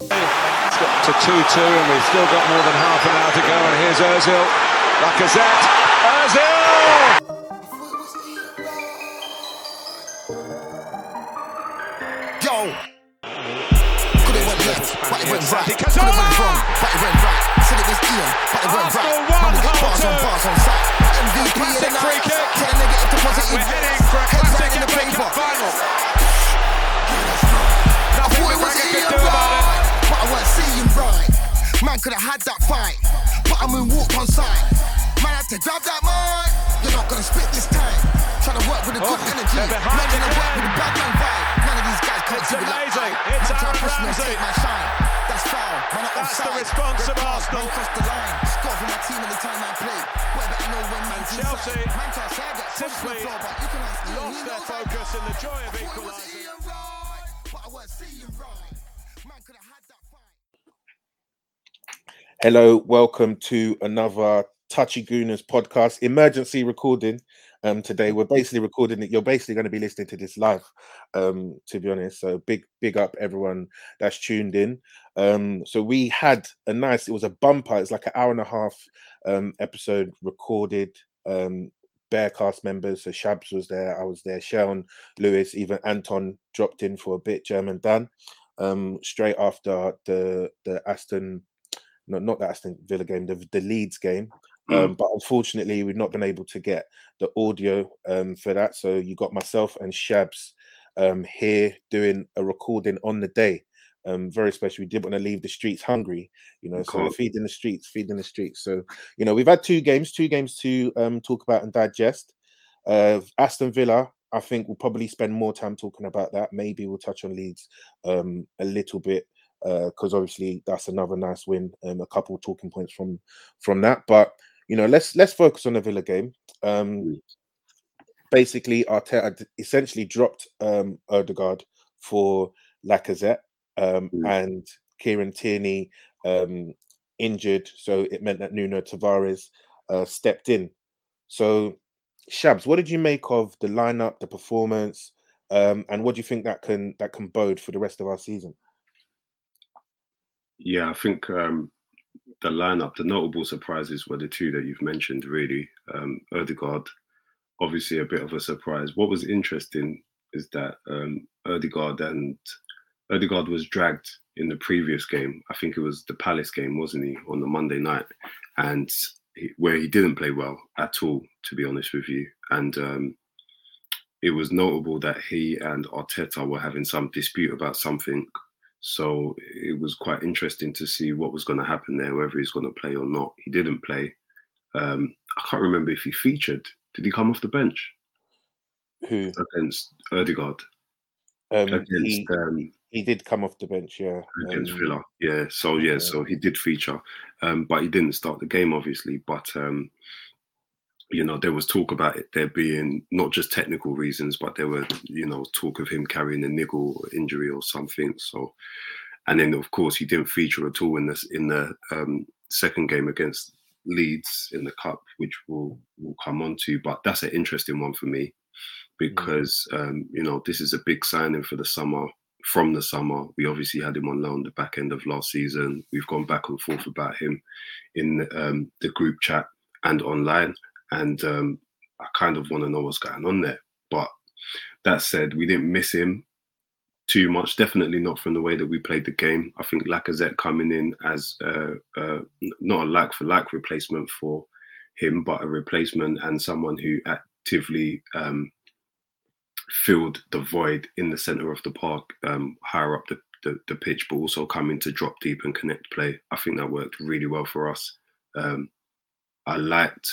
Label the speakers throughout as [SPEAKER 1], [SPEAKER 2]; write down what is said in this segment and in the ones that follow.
[SPEAKER 1] It's got to 2 2, and we've still got more than half an hour to go. And here's Ozil. Lacazette. Ozil!
[SPEAKER 2] Yo! Could it went left, but it went right. Could it went wrong, but it went right. Said it was Ian, but it went right. Now we
[SPEAKER 1] Hull
[SPEAKER 2] bars on bars on site. MVP of the night.
[SPEAKER 1] free kick.
[SPEAKER 2] Turn negative to positive.
[SPEAKER 1] We're heading for a
[SPEAKER 2] Heads
[SPEAKER 1] classic
[SPEAKER 2] right in the paper.
[SPEAKER 1] Final.
[SPEAKER 2] I thought it was
[SPEAKER 1] do about it.
[SPEAKER 2] But I weren't seeing right. Man could have had that fight, but I'm in walk on side. Man had to grab that mic. You're not gonna spit this time. Trying to work with a good
[SPEAKER 1] Oh,
[SPEAKER 2] energy. Man to work with a bad man vibe. None of these guys can't
[SPEAKER 1] It's
[SPEAKER 2] do it like. I.
[SPEAKER 1] It's
[SPEAKER 2] Man try
[SPEAKER 1] Aaron Ramsey.
[SPEAKER 2] take my shine. That's foul. Man, I'm
[SPEAKER 1] That's the response
[SPEAKER 2] Red
[SPEAKER 1] of Arsenal.
[SPEAKER 2] Man crossed the line. Score for my team anytime I play. Boy, better know when man's
[SPEAKER 1] Chelsea
[SPEAKER 2] inside. Man can't say I pushed to the floor, but you can ask
[SPEAKER 1] Lost their focus in the joy of
[SPEAKER 2] thought it was
[SPEAKER 1] equalising.
[SPEAKER 3] Hello, welcome to another Touchy Gooners podcast, emergency recording. Um, today we're basically recording it. You're basically going to be listening to this live, um, to be honest. So big, big up everyone that's tuned in. Um, so we had a nice. It was a bumper. It's like an hour and a half um, episode recorded. Um, Bearcast members. So Shabs was there. I was there. Sharon, Lewis, even Anton dropped in for a bit. German Dan. Um, straight after the the Aston no, not the Aston Villa game, the, the Leeds game. Um, but unfortunately, we've not been able to get the audio um, for that. So you got myself and Shabs um, here doing a recording on the day. Um, very special. We didn't want to leave the streets hungry, you know. So we're feeding the streets, feeding the streets. So you know, we've had two games, two games to um, talk about and digest. Uh, Aston Villa, I think we'll probably spend more time talking about that. Maybe we'll touch on Leeds um, a little bit because obviously that's another nice win. and a couple of talking points from from that, but you know, let's let's focus on the Villa game. Um, basically, Arteta essentially dropped um, Odegaard for Lacazette, um,
[SPEAKER 4] Mm.
[SPEAKER 3] and Kieran Tierney um, injured, so it meant that Nuno Tavares uh, stepped in. So, Shabs, what did you make of the lineup, the performance, um, and what do you think that can that can bode for the rest of our season?
[SPEAKER 4] Yeah, I think um, the lineup, the notable surprises were the two that you've mentioned, really. Um, Odegaard, obviously a bit of a surprise. What was interesting is that um, Odegaard and Odegaard was dragged in the previous game. I think it was the Palace game, wasn't he, on the Monday night, and he, where he didn't play well at all, to be honest with you. And um, it was notable that he and Arteta were having some dispute about something. So it was quite interesting to see what was going to happen there, whether he's going to play or not. He didn't play. Um, I can't remember if he featured. Did he come off the bench
[SPEAKER 3] Who
[SPEAKER 4] against Odegaard?
[SPEAKER 3] um,
[SPEAKER 4] Against
[SPEAKER 3] he,
[SPEAKER 4] um,
[SPEAKER 3] he did come off the bench, yeah.
[SPEAKER 4] against
[SPEAKER 3] um,
[SPEAKER 4] Villa. Yeah. So yeah,
[SPEAKER 3] yeah.
[SPEAKER 4] so he did feature, um, but he didn't start the game, obviously. But um, you know, there was talk about it there being not just technical reasons, but there were you know talk of him carrying a niggle or injury or something. So, and then of course he didn't feature at all in this in the um, second game against Leeds in the cup, which we'll we'll come on to. But that's an interesting one for me because um, you know this is a big signing for the summer. From the summer, we obviously had him on loan the back end of last season. We've gone back and forth about him in um, the group chat and online, and um, I kind of want to know what's going on there. But that said, we didn't miss him too much. Definitely not from the way that we played the game. I think Lacazette coming in as uh, uh, not a like for like replacement for him, but a replacement and someone who actively um, filled the void in the center of the park, um, higher up the, the, the pitch, but also coming to drop deep and connect play. I think that worked really well for us. Um, I liked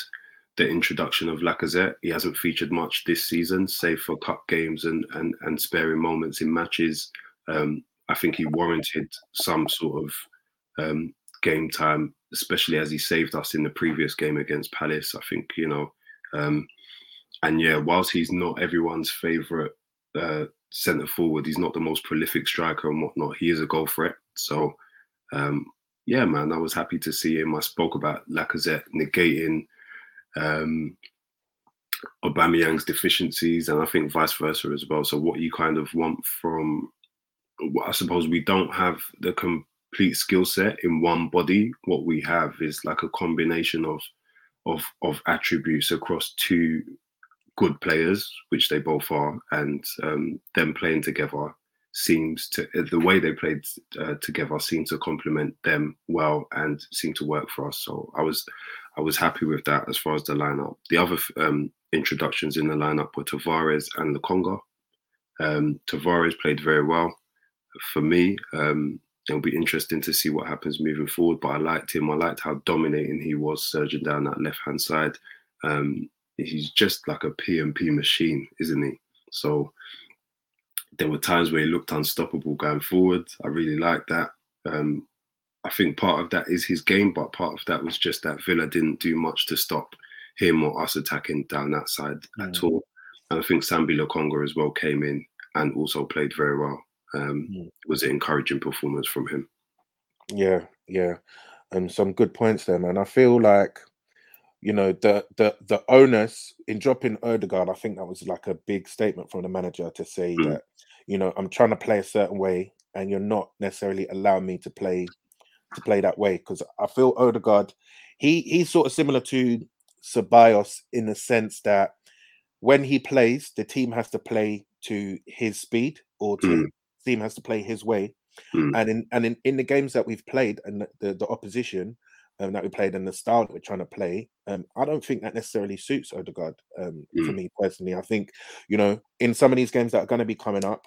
[SPEAKER 4] the introduction of Lacazette. He hasn't featured much this season, save for cup games and and, and sparing moments in matches. Um, I think he warranted some sort of um, game time, especially as he saved us in the previous game against Palace. I think you know, um, and yeah, whilst he's not everyone's favourite uh, centre forward, he's not the most prolific striker and whatnot. He is a goal threat. So um, yeah, man, I was happy to see him. I spoke about Lacazette negating um, Aubameyang's deficiencies, and I think vice versa as well. So what you kind of want from, I suppose we don't have the complete skill set in one body. What we have is like a combination of of of attributes across two good players, which they both are, and um, them playing together seems to the way they played uh, together seemed to complement them well and seemed to work for us. So I was I was happy with that as far as the lineup. The other um, introductions in the lineup were Tavares and Lokonga. Um, Tavares played very well for me. Um, it'll be interesting to see what happens moving forward. But I liked him. I liked how dominating he was surging down that left hand side. Um, he's just like a PMP machine, isn't he? So there were times where he looked unstoppable going forward. I really liked that. Um, I think part of that is his game, but part of that was just that Villa didn't do much to stop him or us attacking down that side mm. at all. And I think Sambi Lokonga as well came in and also played very well. Um, mm. It was an encouraging performance from him.
[SPEAKER 3] Yeah, yeah. And some good points there, man. I feel like you know the the the onus in dropping Odegaard, I think that was like a big statement from the manager to say mm. that you know I'm trying to play a certain way, and you're not necessarily allowing me to play to play that way because I feel Odegaard, he he's sort of similar to Ceballos in the sense that when he plays, the team has to play to his speed or to mm. team has to play his way. Mm. And in and in, in the games that we've played and the, the opposition, um, that we played and the style that we're trying to play, um, I don't think that necessarily suits Odegaard um, mm. for me personally. I think, you know, in some of these games that are going to be coming up,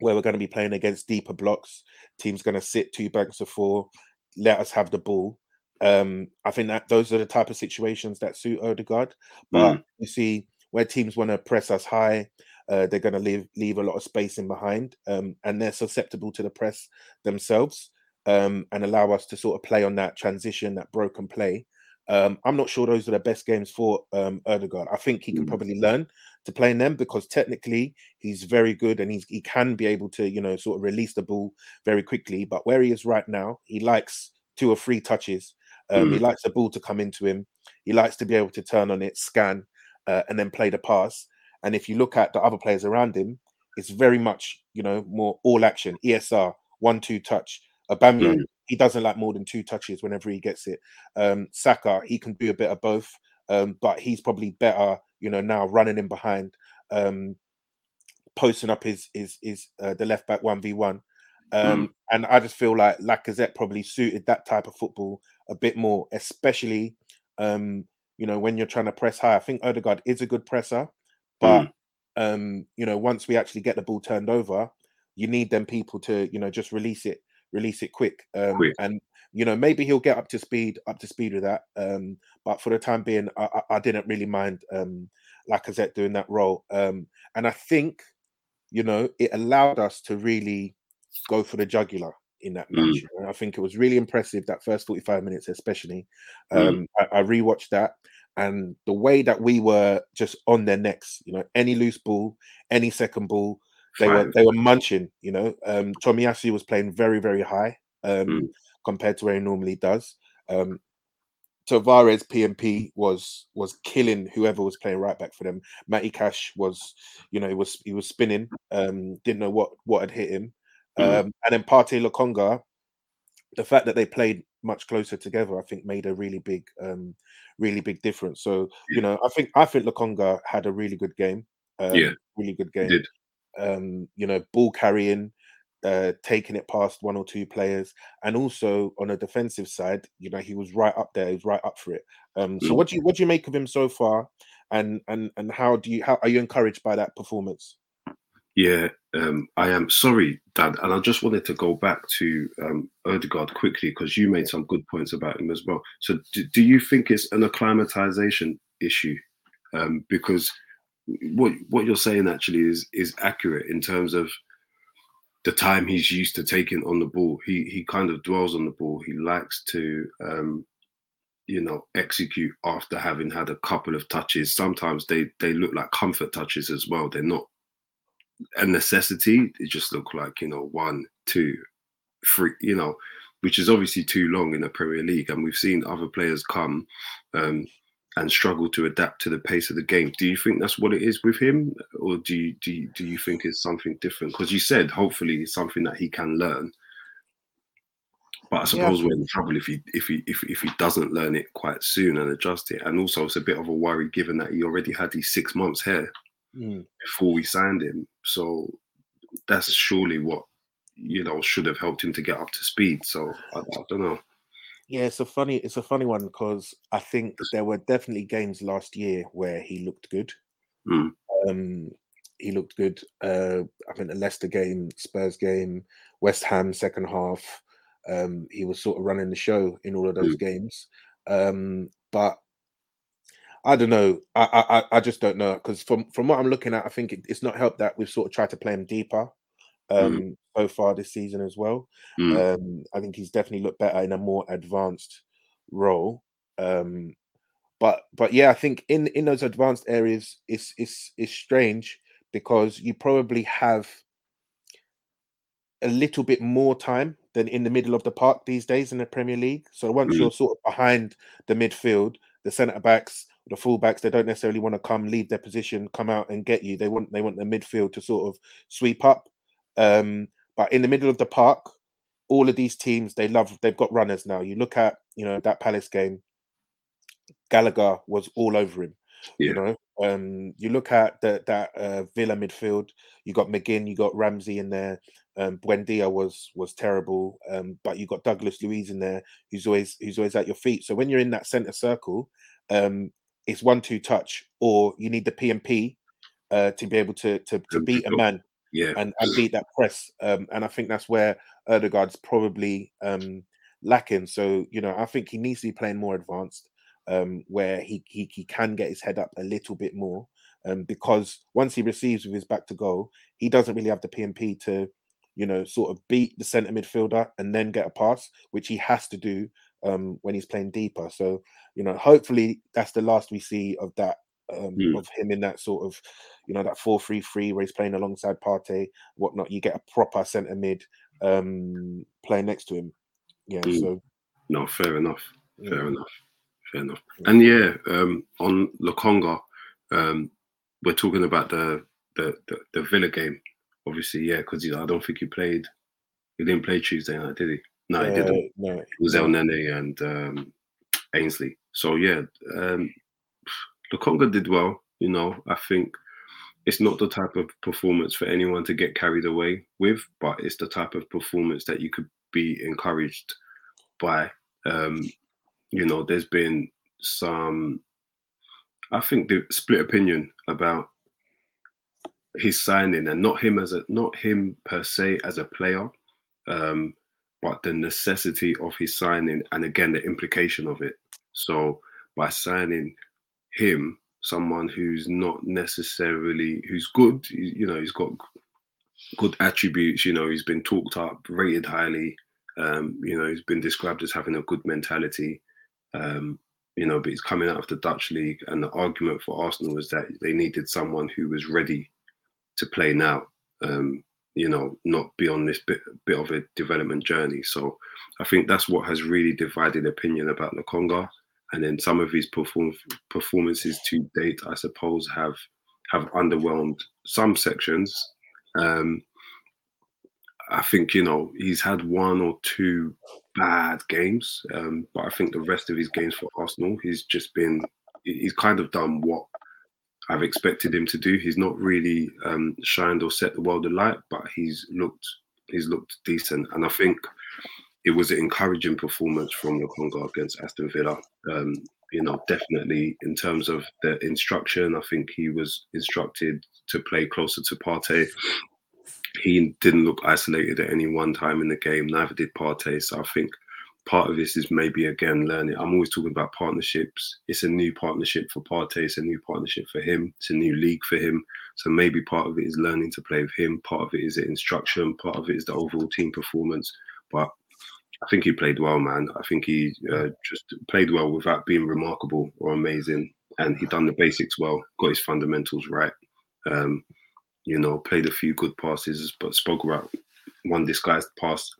[SPEAKER 3] where we're going to be playing against deeper blocks, teams going to sit two banks of four, let us have the ball. Um, I think that those are the type of situations that suit Odegaard. But mm. you see, where teams want to press us high, uh, they're going to leave leave a lot of space in behind, um, and they're susceptible to the press themselves um, and allow us to sort of play on that transition, that broken play. Um, I'm not sure those are the best games for um, Odegaard. I think he can mm. probably learn to play in them because technically he's very good and he's, he can be able to, you know, sort of release the ball very quickly. But where he is right now, he likes two or three touches. Um, mm. He likes the ball to come into him. He likes to be able to turn on it, scan, uh, and then play the pass. And if you look at the other players around him, it's very much, you know, more all action, ESR, one two touch Aubameyang, mm. he doesn't like more than two touches whenever he gets it. Um, Saka, he can do a bit of both, um, but he's probably better, you know, now running in behind, um, posting up his his his uh, the left back one v one. Um, mm. And I just feel like Lacazette probably suited that type of football a bit more, especially um, you know when you're trying to press high. I think Odegaard is a good presser, but mm. um, you know once we actually get the ball turned over, you need them people to you know just release it release it quick. Um, quick. And you know, maybe he'll get up to speed, up to speed with that. Um, but for the time being, I, I didn't really mind um, Lacazette doing that role. Um, and I think, you know, it allowed us to really go for the jugular in that match. Mm. I think it was really impressive that first 45 minutes, especially. Um, mm. I, I rewatched that and the way that we were just on their necks, you know, any loose ball, any second ball, they were they were munching. You know, um, Tomiyasu was playing very very high um, mm. Compared to where he normally does. Um, Tavares PMP was was killing whoever was playing right back for them. Matty Cash was, you know, he was he was spinning. Um, didn't know what what had hit him. Mm. Um, and then Partey Lokonga, the fact that they played much closer together, I think made a really big, um, really big difference. So you know, I think I think Lokonga had a really good game. Um, yeah, really good game um, you know, ball carrying, uh, taking it past one or two players, and also on a defensive side, you know, he was right up there. He was right up for it. Um, so, mm. what do you what do you make of him so far, and and and how do you how are you encouraged by that performance?
[SPEAKER 4] Yeah, um, I am sorry, Dad, and I just wanted to go back to um, Odegaard quickly because you made some good points about him as well. So, do, do you think it's an acclimatization issue? Um, because what what you're saying actually is is accurate in terms of the time he's used to taking on the ball. He he kind of dwells on the ball. He likes to um, you know execute after having had a couple of touches. Sometimes they they look like comfort touches as well. They're not a necessity. They just look like you know one, two, three. You know, which is obviously too long in the Premier League. And we've seen other players come um, and struggle to adapt to the pace of the game. Do you think that's what it is with him, or do you do you, do you think it's something different? Because you said hopefully it's something that he can learn. But I suppose yeah. we're in trouble if he if he if, if he doesn't learn it quite soon and adjust it. And also it's a bit of a worry given that he already had these six months here mm. before we signed him. So that's surely what you know should have helped him to get up to speed. So I, I don't know.
[SPEAKER 3] Yeah, it's a funny it's a funny one because I think there were definitely games last year where he looked good.
[SPEAKER 4] Mm.
[SPEAKER 3] Um, he looked good. Uh, I think the Leicester game, Spurs game, West Ham second half. Um, he was sort of running the show in all of those mm. games. Um, but I don't know. I I, I just don't know because from from what I'm looking at, I think it, it's not helped that we've sort of tried to play him deeper. Mm. um, mm. so far this season as well. Mm. Um, I think he's definitely looked better in a more advanced role. Um, but but yeah, I think in in those advanced areas, it's it's it's strange because you probably have a little bit more time than in the middle of the park these days in the Premier League. So once mm. you're sort of behind the midfield, the centre backs, the fullbacks, they don't necessarily want to come leave their position, come out and get you. They want they want the midfield to sort of sweep up um, but in the middle of the park, all of these teams they love they've got runners now. You look at you know that Palace game, Gallagher was all over him. Yeah. You know, um, you look at the, that uh, Villa midfield. You got McGinn, you got Ramsey in there. Um, Buendia was was terrible, um, but you got Douglas Luiz in there, who's always who's always at your feet. So when you're in that centre circle, um, it's one two touch, or you need the PMP uh, to be able to to, to beat a man
[SPEAKER 4] yeah,
[SPEAKER 3] and, and beat that press. Um, and I think that's where Odegaard's probably um, lacking. So you know, I think he needs to be playing more advanced, um, where he, he he can get his head up a little bit more. Um, because once he receives with his back to goal, he doesn't really have the PMP to, you know, sort of beat the centre midfielder and then get a pass, which he has to do um, when he's playing deeper. So, you know, hopefully that's the last we see of that um, mm. of him in that sort of, you know, that four-three-three where he's playing alongside Partey, whatnot. You get a proper centre mid um, playing next to him. Yeah. Mm. So.
[SPEAKER 4] No, fair enough. Fair yeah. enough. Fair enough. And yeah, um, on Lokonga, um, we're talking about the, the the, the Villa game. Obviously, yeah, because I don't think he played. He didn't play Tuesday night, did he? No, he uh, didn't.
[SPEAKER 3] No, it
[SPEAKER 4] was Elneny and um, Ainsley. So yeah, um, Lokonga did well. You know, I think it's not the type of performance for anyone to get carried away with, but it's the type of performance that you could be encouraged by. Um, you know, there's been some, I think, the split opinion about his signing, and not him as a, not him per se as a player, um, but the necessity of his signing, and again the implication of it. So by signing him someone who's not necessarily who's good. You know, he's got good attributes. You know, he's been talked up, rated highly. Um, you know, he's been described as having a good mentality. Um, you know, but he's coming out of the Dutch league, and the argument for Arsenal was that they needed someone who was ready to play now. Um, you know, not be on this bit bit of a development journey. So, I think that's what has really divided opinion about Lokonga and then some of his perform- performances to date, I suppose, have have underwhelmed some sections. Um, I think you know he's had one or two bad games, um, but I think the rest of his games for Arsenal, he's just been he's kind of done what I've expected him to do. He's not really um, shined or set the world alight, but he's looked he's looked decent, and I think it was an encouraging performance from Lokonga against Aston Villa. Um, you know, definitely in terms of the instruction, I think he was instructed to play closer to Partey. He didn't look isolated at any one time in the game, neither did Partey. So I think part of this is maybe again learning. I'm always talking about partnerships. It's a new partnership for Partey. It's a new partnership for him. It's a new league for him. So maybe part of it is learning to play with him. Part of it is the instruction. Part of it is the overall team performance. But I think he played well, man. I think he uh, just played well without being remarkable or amazing, and he done the basics well. Got his fundamentals right. Um, you know, played a few good passes, but spoke about one disguised pass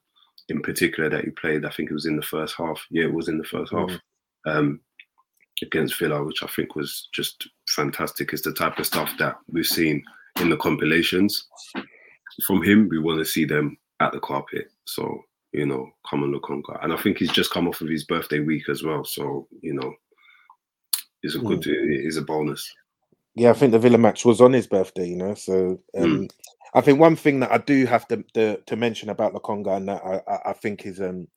[SPEAKER 4] in particular that he played. I think it was in the first half. Yeah, it was in the 1st mm-hmm. half um, against Villa, which I think was just fantastic. It's the type of stuff that we've seen in the compilations from him. We want to see them at the carpet. So you know, come and look on God. And I think he's just come off of his birthday week as well. So you know, it's a good, mm. it is a bonus.
[SPEAKER 3] Yeah, I think the Villa match was on his birthday, you know. So um, mm. I think one thing that I do have to to, to mention about Lokonga and that I, I think is um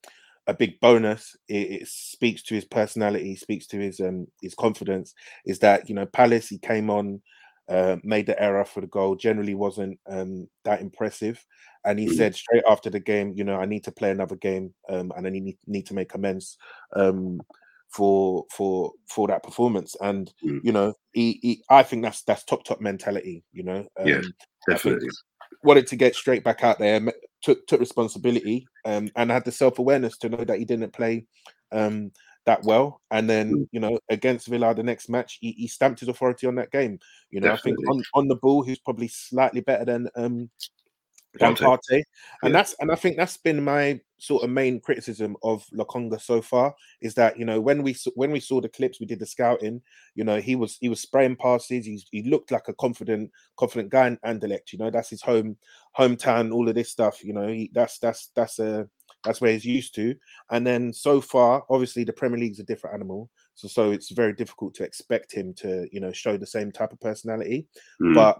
[SPEAKER 3] a big bonus. It, it, speaks to his personality, speaks to his um his confidence. Is that you know Palace? He came on, uh, made the error for the goal. Generally wasn't um that impressive, and he mm. said straight after the game, you know, I need to play another game, um, and I need need to make amends. Um, for for for that performance and mm. you know he, he, i think that's that's top top mentality you know
[SPEAKER 4] um, yeah definitely
[SPEAKER 3] wanted to get straight back out there took took responsibility um, and had the self-awareness to know that he didn't play um, that well and then mm. you know against villa the next match he, he, stamped his authority on that game you know definitely. i think on, on the ball he's probably slightly better than um than Partey. And yeah. that's and I think that's been my sort of main criticism of Lokonga so far is that you know when we when we saw the clips we did the scouting you know he was he was spraying passes he, he looked like a confident confident guy in Anderlecht you know that's his home hometown all of this stuff you know he, that's that's that's a that's where he's used to. And then so far obviously the Premier League's a different animal. So so it's very difficult to expect him to you know show the same type of personality. Mm. but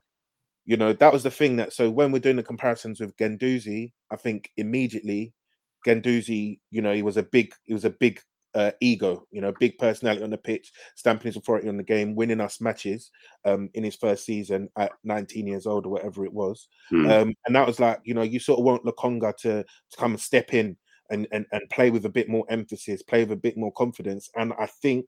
[SPEAKER 3] you know, that was the thing that so when we're doing the comparisons with Guendouzi, I think immediately Guendouzi, you know, he was a big, he was a big uh, ego, you know, big personality on the pitch, stamping his authority on the game, winning us matches um, in his first season at 19 years old or whatever it was. Mm. Um, and that was like, you know, you sort of want Lokonga to, to come and step in and, and, and play with a bit more emphasis, play with a bit more confidence. And I think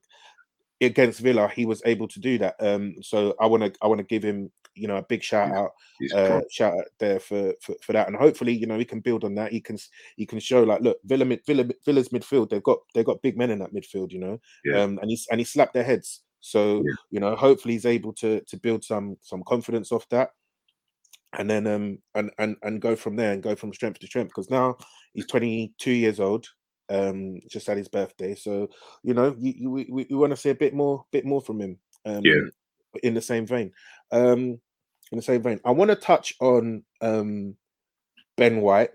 [SPEAKER 3] against Villa, he was able to do that. Um, so I want to I want to give him you know a big shout out uh, shout out there for, for, for that, and hopefully you know he can build on that. He can he can show like look Villa Villa Villa's midfield they've got they've got big men in that midfield, you know, yeah. um, and he's and he slapped their heads. So yeah. you know hopefully he's able to to build some some confidence off that and then um and and and go from there and go from strength to strength because now he's 22 years old um just had his birthday. So you know you, you, we, we want to see a bit more bit more from him um
[SPEAKER 4] yeah.
[SPEAKER 3] in the same vein. Um in the same vein i want to touch on um ben white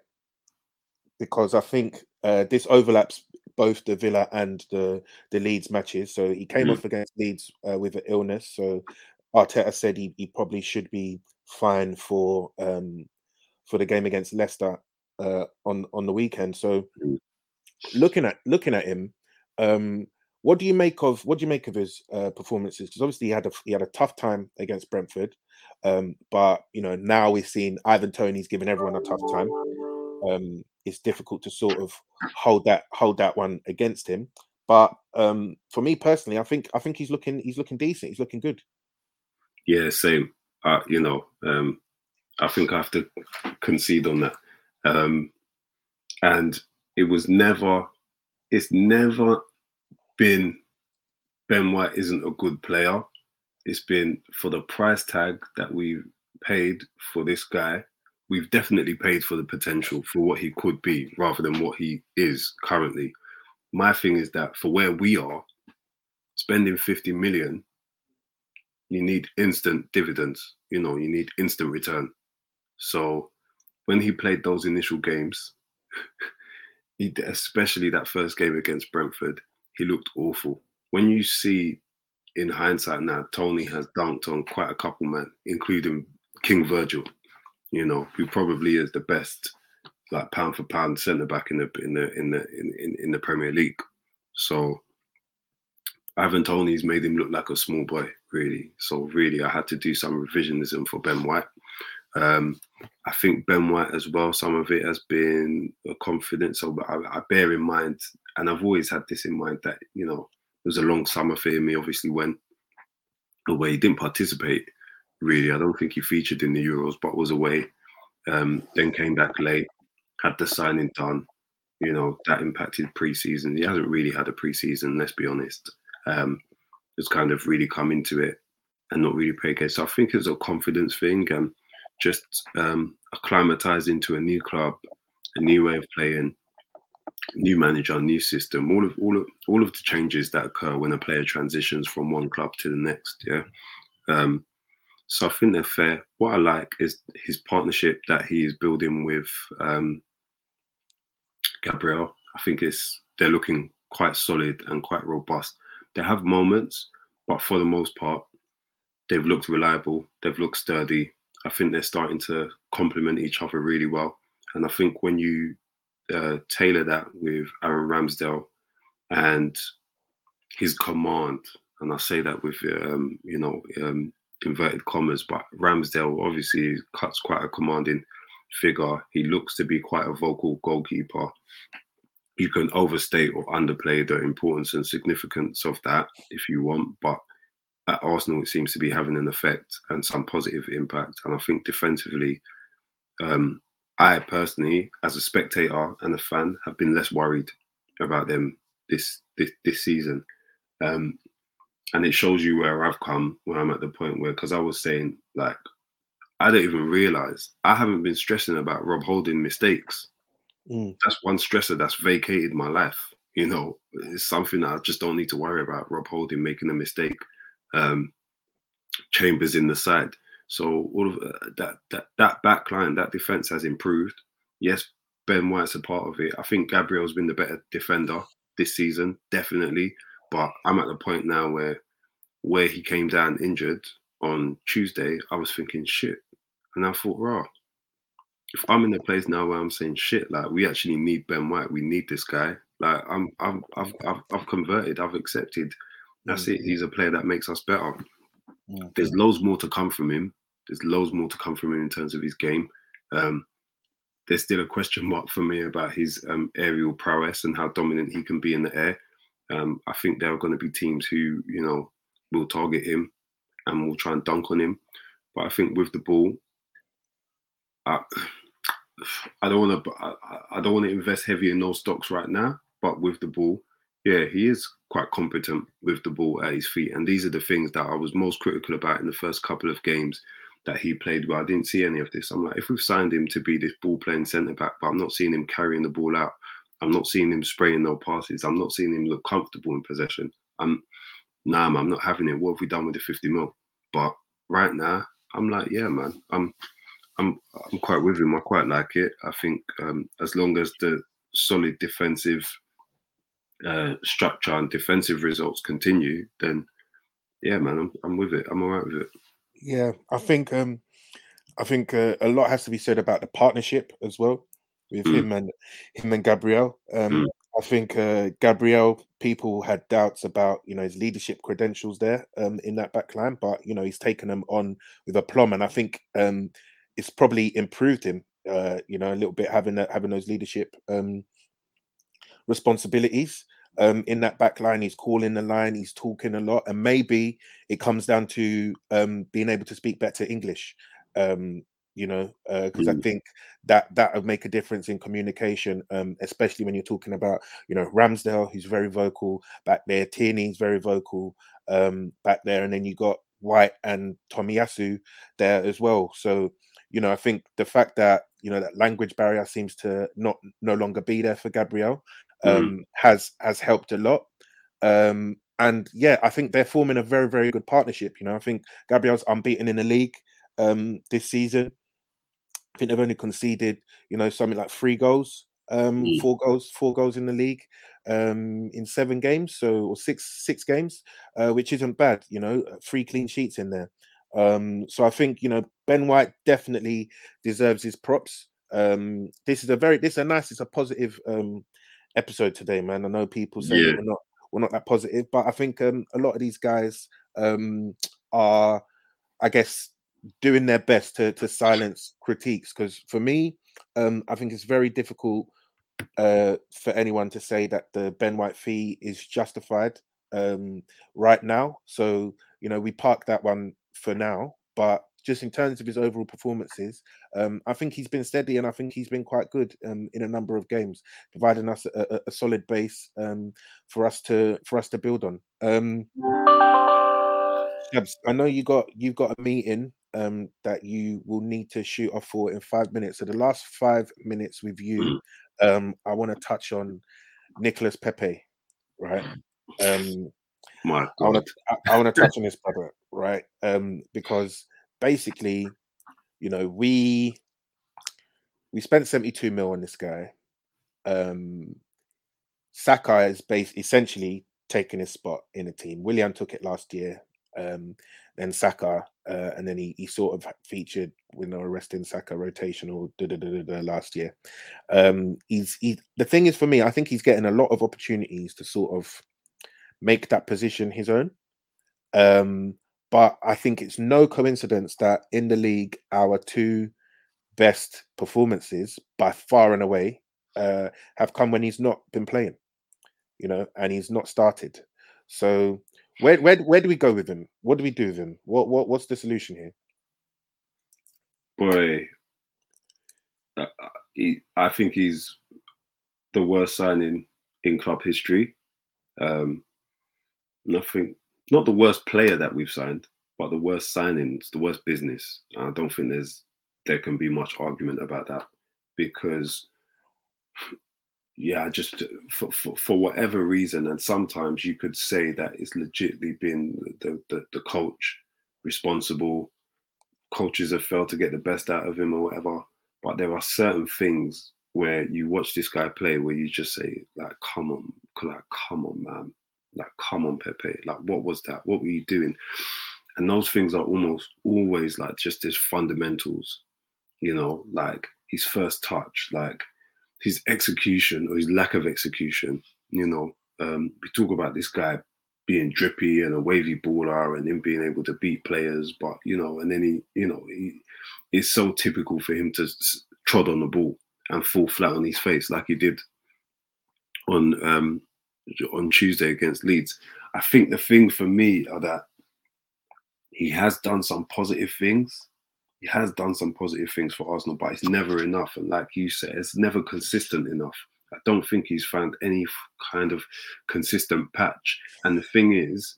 [SPEAKER 3] because i think uh this overlaps both the villa and the the leeds matches. So he came mm-hmm. off against leeds uh, with an illness. So arteta said he, he probably should be fine for um for the game against leicester uh, on on the weekend. So mm looking at looking at him, um, what do you make of what do you make of his uh, performances? Because obviously he had a he had a tough time against Brentford, um, but you know now we've seen Ivan Toney's giving everyone a tough time. Um, it's difficult to sort of hold that hold that one against him. But um, for me personally, I think I think he's looking he's looking decent. He's looking good.
[SPEAKER 4] Yeah, same. Uh, you know, um, I think I have to concede on that. Um, and it was never, it's never been Ben White isn't a good player. It's been for the price tag that we've paid for this guy. We've definitely paid for the potential for what he could be rather than what he is currently. My thing is that for where we are, spending 50 million, you need instant dividends. You know, you need instant return. So when he played those initial games, he, especially that first game against Brentford, he looked awful. When you see in hindsight now, Toney has dunked on quite a couple men, including King Virgil, you know, who probably is the best like pound for pound centre back in the in the in the in, in, the Premier League. So Ivan Toney's made him look like a small boy, really. So really, I had to do some revisionism for Ben White. Um, I think Ben White as well. Some of it has been a confidence. So I, I bear in mind and I've always had this in mind that you know it was a long summer for him. He obviously went away. He didn't participate really. I don't think he featured in the Euros, but was away. Um, then came back late, had the signing done. You know that impacted preseason. He hasn't really had a preseason. Let's be honest. Um, just kind of really come into it and not really play game. So I think it's a confidence thing and just um, acclimatize into a new club, a new way of playing, new manager, new system, all of all of all of the changes that occur when a player transitions from one club to the next. Yeah. Um, so I think they're fair. What I like is his partnership that he is building with um, Gabriel. I think it's they're looking quite solid and quite robust. They have moments, but for the most part, they've looked reliable. They've looked sturdy. I think they're starting to complement each other really well. And I think when you uh, tailor that with Aaron Ramsdale and his command, and I say that with um, you know um, inverted commas, but Ramsdale obviously cuts quite a commanding figure. He looks to be quite a vocal goalkeeper. You can overstate or underplay the importance and significance of that if you want, but at Arsenal it seems to be having an effect and some positive impact. And I think defensively, um, I personally, as a spectator and a fan, have been less worried about them this this, this season. Um, and it shows you where I've come when I'm at the point where, because I was saying, like, I don't even realize I haven't been stressing about Rob Holding mistakes. Mm. That's one stressor that's vacated my life. You know, it's something that I just don't need to worry about. Rob Holding making a mistake, um, Chambers in the side. So all of uh, that that that back line, that defense has improved. Yes, Ben White's a part of it. I think Gabriel's been the better defender this season, definitely. But I'm at the point now where where he came down injured on Tuesday, I was thinking shit. And I thought, raw. If I'm in a place now where I'm saying shit, like we actually need Ben White, we need this guy. Like I'm, I'm I've, I've, I've converted, I've accepted. That's mm. it. He's a player that makes us better. Mm. There's loads more to come from him. There's loads more to come from him in terms of his game. Um, there's still a question mark for me about his um, aerial prowess and how dominant he can be in the air. Um, I think there are going to be teams who, you know, will target him and will try and dunk on him. But I think with the ball, I, I don't want to. I, I don't want to invest heavy in those stocks right now. But with the ball, yeah, he is quite competent with the ball at his feet. And these are the things that I was most critical about in the first couple of games that he played well. I didn't see any of this. I'm like, if we've signed him to be this ball playing centre back, but I'm not seeing him carrying the ball out. I'm not seeing him spraying no passes. I'm not seeing him look comfortable in possession. I'm nah, man, I'm not having it. What have we done with the 50 mil? But right now, I'm like, yeah, man, I'm I'm I'm quite with him. I quite like it. I think um, as long as the solid defensive uh, structure and defensive results continue, then yeah, man, I'm I'm with it. I'm alright with it.
[SPEAKER 3] Yeah, I think um, I think uh, a lot has to be said about the partnership as well with mm. him and him and Gabriel. Um, mm. I think uh, Gabriel, people had doubts about you know his leadership credentials there um, in that back line, but you know he's taken them on with aplomb, and I think um, it's probably improved him. Uh, you know, a little bit having that, having those leadership um, responsibilities um, in that back line. He's calling the line, he's talking a lot, and maybe it comes down to um, being able to speak better English. Um, you know, because uh, mm. I think that that would make a difference in communication, um, especially when you're talking about, you know, Ramsdale, who's very vocal back there, Tierney's very vocal um, back there, and then you got White and Tomiyasu there as well. So, you know, I think the fact that you know that language barrier seems to not no longer be there for Gabriel. Um, mm. has has helped a lot. Um, and yeah, I think they're forming a very very good partnership. You know, I think Gabriel's unbeaten in the league um, this season. I think they've only conceded, you know, something like three goals, um, mm. four goals, four goals in the league um, in seven games, so or six six games, uh, which isn't bad. You know, uh, three clean sheets in there. Um, so I think you know Ben White definitely deserves his props. Um, this is a very this is a nice, it's a positive um, episode today, man. I know people say yeah. we're not we're not that positive, but I think um, a lot of these guys um, are, I guess, doing their best to to silence critiques. Because for me, um, I think it's very difficult uh, for anyone to say that the Ben White fee is justified um, right now. So you know we park that one for now. But just in terms of his overall performances, um, I think he's been steady and I think he's been quite good um, in a number of games, providing us a, a, a solid base um, for us to for us to build on. Um, I know you got you've got a meeting um, that you will need to shoot off for in five minutes. So the last five minutes with you, um, I want to touch on Nicolas Pepe, right? Um,
[SPEAKER 4] My
[SPEAKER 3] I want to I, want to touch on this brother, right? Um, because basically, you know, we we spent 72 mil on this guy. Um Saka is base essentially taking his spot in the team. Willian took it last year. Um, then Saka, uh, and then he, he sort of featured with no arresting Saka rotational last year. Um, he's he, the thing is for me, I think he's getting a lot of opportunities to sort of make that position his own. Um, but I think it's no coincidence that in the league, our two best performances by far and away uh, have come when he's not been playing, you know, and he's not started. So where where where do we go with him? What do we do with him? What what what's the solution here?
[SPEAKER 4] boy, uh, uh, he, I think he's the worst signing in club history. Um, nothing, not the worst player that we've signed, but the worst signings, the worst business. I don't think there's there can be much argument about that because yeah, just for, for, for whatever reason, and sometimes you could say that it's legitimately been the, the, the coach responsible. Coaches have failed to get the best out of him or whatever. But there are certain things where you watch this guy play where you just say, like, come on, like, come on, man. Like, come on, Pepe. Like, what was that? What were you doing? And those things are almost always like just his fundamentals, you know, like his first touch, like his execution or his lack of execution. You know, um, we talk about this guy being drippy and a wavy baller and him being able to beat players, but you know, and then he, you know, he, it's so typical for him to trod on the ball and fall flat on his face like he did on um, on Tuesday against Leeds. I think the thing for me are that he has done some positive things. He has done some positive things for Arsenal, but it's never enough. And like you said, it's never consistent enough. I don't think he's found any kind of consistent patch. And the thing is,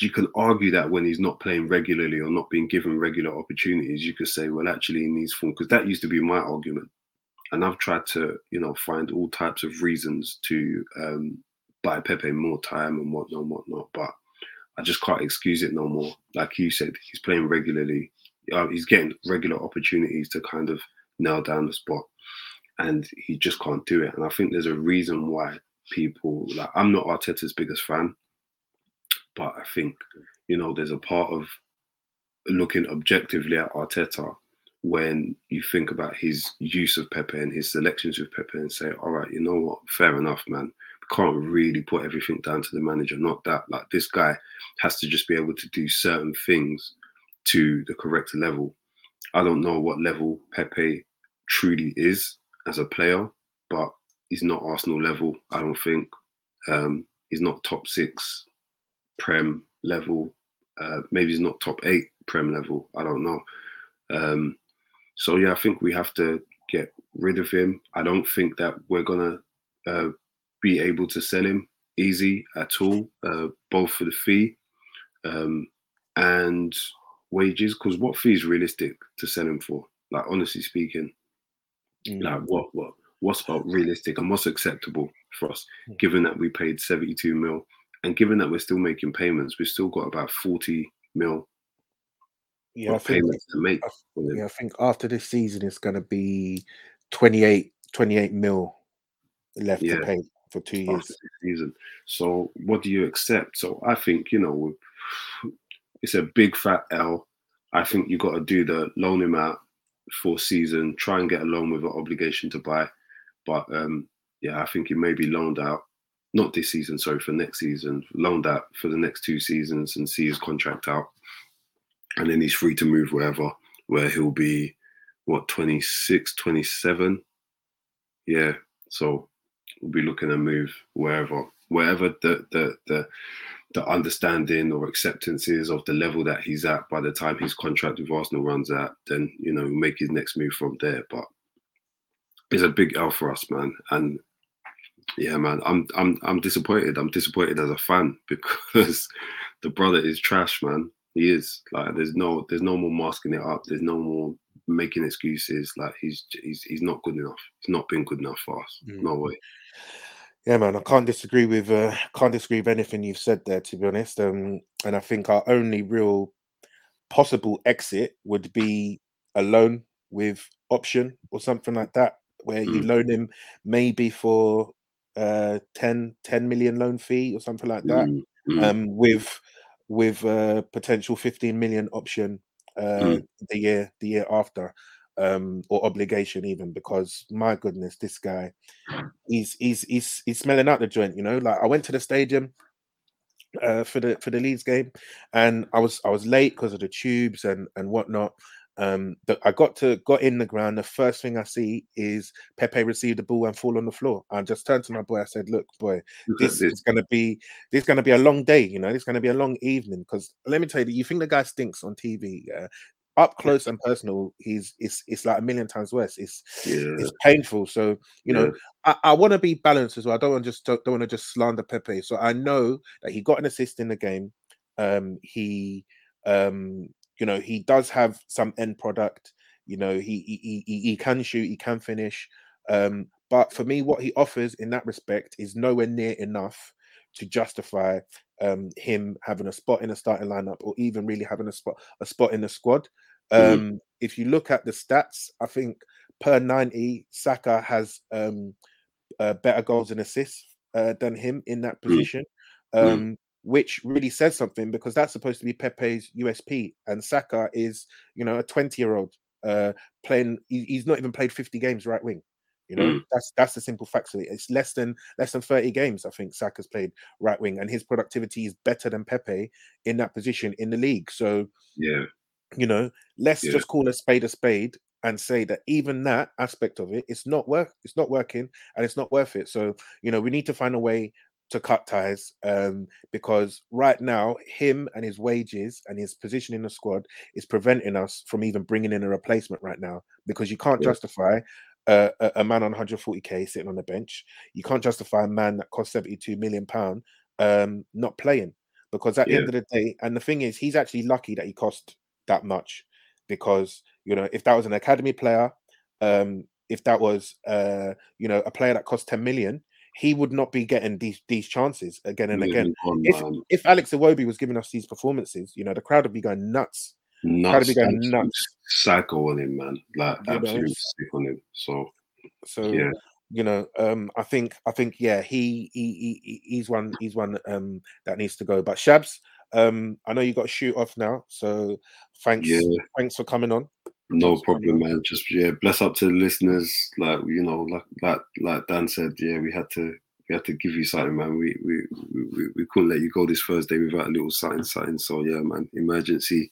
[SPEAKER 4] you can argue that when he's not playing regularly or not being given regular opportunities, you could say, well, actually, he needs form. Because that used to be my argument. And I've tried to, you know, find all types of reasons to um, buy Pepe more time and whatnot, and whatnot. But I just can't excuse it no more. Like you said, he's playing regularly. Uh, he's getting regular opportunities to kind of nail down the spot, and he just can't do it. And I think there's a reason why people like. I'm not Arteta's biggest fan, but I think you know there's a part of looking objectively at Arteta when you think about his use of Pepe and his selections with Pepe and say, all right, you know what, fair enough, man. We can't really put everything down to the manager. Not that like this guy has to just be able to do certain things to the correct level. I don't know what level Pepe truly is as a player, but he's not Arsenal level. I don't think um, he's not top six Prem level. Uh, maybe he's not top eight Prem level. I don't know. Um, so yeah, I think we have to get rid of him. I don't think that we're gonna uh, be able to sell him easy at all, uh, both for the fee um, and wages. Because what fee is realistic to sell him for? Like honestly speaking,
[SPEAKER 3] Mm.
[SPEAKER 4] like what what what's about realistic and what's acceptable for us, given that we paid seventy two mil, and given that we're still making payments, we've still got about forty mil
[SPEAKER 3] Yeah, I think
[SPEAKER 4] payments to make.
[SPEAKER 3] I- yeah, I think after this season it's going to be 28, 28 mil left
[SPEAKER 4] Yeah.
[SPEAKER 3] to pay for two years.
[SPEAKER 4] season. So what do you accept? So I think you know it's a big fat L. I think you got to do the loan him out for season, try and get a loan with an obligation to buy. But um, yeah, I think he may be loaned out. Not this season, sorry, for next season. Loaned out for the next two seasons and see his contract out. And then he's free to move wherever, where he'll be, what, 26, 27? Yeah. So we'll be looking to move wherever, wherever the the the the understanding or acceptance is of the level that he's at by the time his contract with Arsenal runs out, then you know make his next move from there. But it's a big L for us, man. And yeah, man, I'm I'm I'm disappointed. I'm disappointed as a fan because the brother is trash, man. He is like there's no there's no more masking it up. There's no more making excuses. Like he's he's he's not good enough. He's not been good enough for us. Mm. No way.
[SPEAKER 3] Yeah, man, I can't disagree with uh, can't disagree with anything you've said there. To be honest, um, and I think our only real possible exit would be a loan with option or something like that, where mm. you loan him maybe for uh 10, 10 million loan fee or something like that, mm. Mm. um, with with a potential fifteen million option uh, mm. the year the year after um, or obligation even because my goodness, this guy, he's he's he's he's smelling out the joint. You know, like I went to the stadium uh, for the for the Leeds game, and I was I was late because of the tubes and and whatnot. Um, but I got to got in the ground. The first thing I see is Pepe receive the ball and fall on the floor. I just turned to my boy. I said, "Look, boy, this is going to be this is going to be a long day. You know, it's going to be a long evening. Because let me tell you, you think the guy stinks on TV. Yeah? up close and personal, he's it's it's like a million times worse. It's yeah. it's painful. So you know, I, I want to be balanced as well. I don't want to just don't, don't want to just slander Pepe. So I know that he got an assist in the game. Um, he um, you know, he does have some end product. You know, he he he, he can shoot, he can finish. Um, but for me, what he offers in that respect is nowhere near enough to justify um, him having a spot in a starting lineup or even really having a spot a spot in the squad. Mm-hmm. Um, mm-hmm. If you look at the stats, I think per 90, Saka has um, uh, better goals and assists uh, than him in that mm-hmm. position, mm-hmm. um, which really says something because that's supposed to be Pepe's USP, and Saka is, you know, a 20 year old uh, playing. He, he's not even played 50 games right wing. You know, mm. that's that's the simple facts of it. It's less than less than 30 games, I think Saka's played right wing, and his productivity is better than Pepe in that position in the league. So
[SPEAKER 4] yeah,
[SPEAKER 3] you know, let's yeah. just call a spade a spade and say that even that aspect of it, it's not work, it's not working, and it's not worth it. So you know, we need to find a way to cut ties um, because right now him and his wages and his position in the squad is preventing us from even bringing in a replacement right now because you can't yeah. justify a, a, man on 140k sitting on the bench. You can't justify a man that costs 72 million pound um, not playing because at yeah. the end of the day, and the thing is, he's actually lucky that he cost that much because you know if that was an academy player, um, if that was uh, you know a player that cost 10 million, he would not be getting these these chances again and again. if if Alex Iwobi was giving us these performances, you know the crowd would be going nuts
[SPEAKER 4] nuts. to be going nuts. Psycho on him, man. Like you absolutely know? sick on him. So,
[SPEAKER 3] so yeah. You know, um, I think, I think, yeah, he, he, he, he's one, he's one um, that needs to go. But Shabs, um, I know you got to shoot off now, so thanks, yeah. thanks for coming on.
[SPEAKER 4] No problem, man. Just yeah, bless up to the listeners. Like you know, like like like Dan said, yeah, we had to we had to give you something, man. We we we, we couldn't let you go this Thursday without a little something, something. So yeah, man, emergency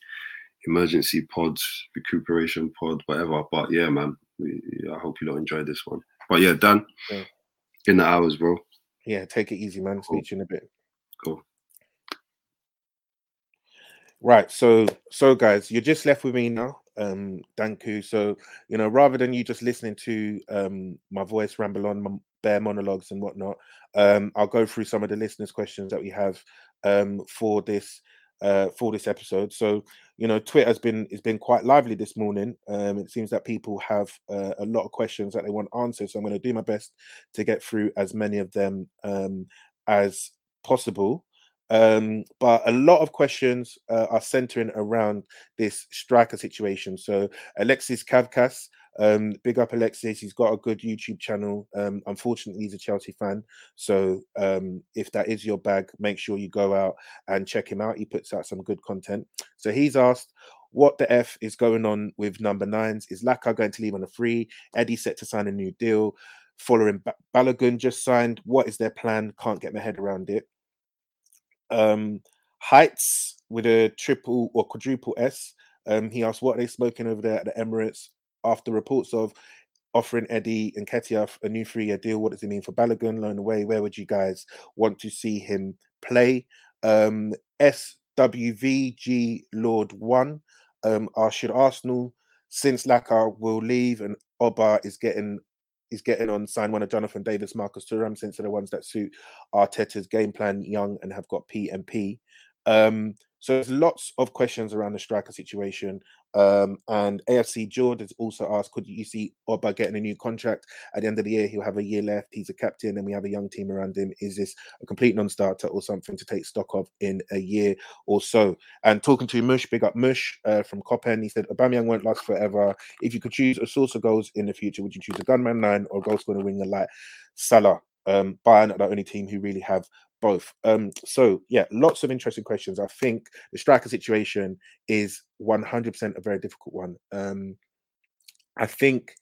[SPEAKER 4] emergency pods, recuperation pod, whatever. But yeah, man, we, I hope you don't enjoy this one. But yeah, Dan, yeah. in the hours, bro.
[SPEAKER 3] Yeah, take it easy, man. Cool. Speak you in a bit.
[SPEAKER 4] Cool.
[SPEAKER 3] Right, so so guys, you're just left with me now, um, Danku. So you know, rather than you just listening to um my voice ramble on, my bare monologues and whatnot, um, I'll go through some of the listeners' questions that we have um for this uh, for this episode. So, you know, Twitter has been has been quite lively this morning. Um, it seems that people have uh, a lot of questions that they want answered. So I'm going to do my best to get through as many of them um, as possible. Um, but a lot of questions uh, are centering around this striker situation. So Alexis Kavkas um, big up Alexis. He's got a good YouTube channel. Um, unfortunately, he's a Chelsea fan. So um, if that is your bag, make sure you go out and check him out. He puts out some good content. So he's asked, what the F is going on with number nines? Is Laka going to leave on a free? Eddie set to sign a new deal. Following ba- Balogun just signed. What is their plan? Can't get my head around it. Um, Heights with a triple or quadruple S. Um, he asked, what they smoking over there at the Emirates? after reports of offering Eddie Nketiah a new three-year deal. What does it mean for Balogun? Loan away. Where would you guys want to see him play? Um, SWVG Lord One. Um, should Arsenal, since Laka will leave and Oba is getting is getting on sign one of Jonathan Davis, Marcus Thuram, since they're the ones that suit Arteta's game plan, young and have got P PMP. Um, so there's lots of questions around the striker situation. Um, and AFC George has also asked, could you see Oba getting a new contract at the end of the year? He'll have a year left. He's a captain, and we have a young team around him. Is this a complete non-starter or something to take stock of in a year or so? And talking to Mush, big up Mush uh, from Copen, he said Aubameyang won't last forever. If you could choose a source of goals in the future, would you choose a gunman nine or a goal scoring winger like Salah? Um, Bayern are the only team who really have both. Um, so yeah, lots of interesting questions. I think the striker situation is 100% a very difficult one. Um, I think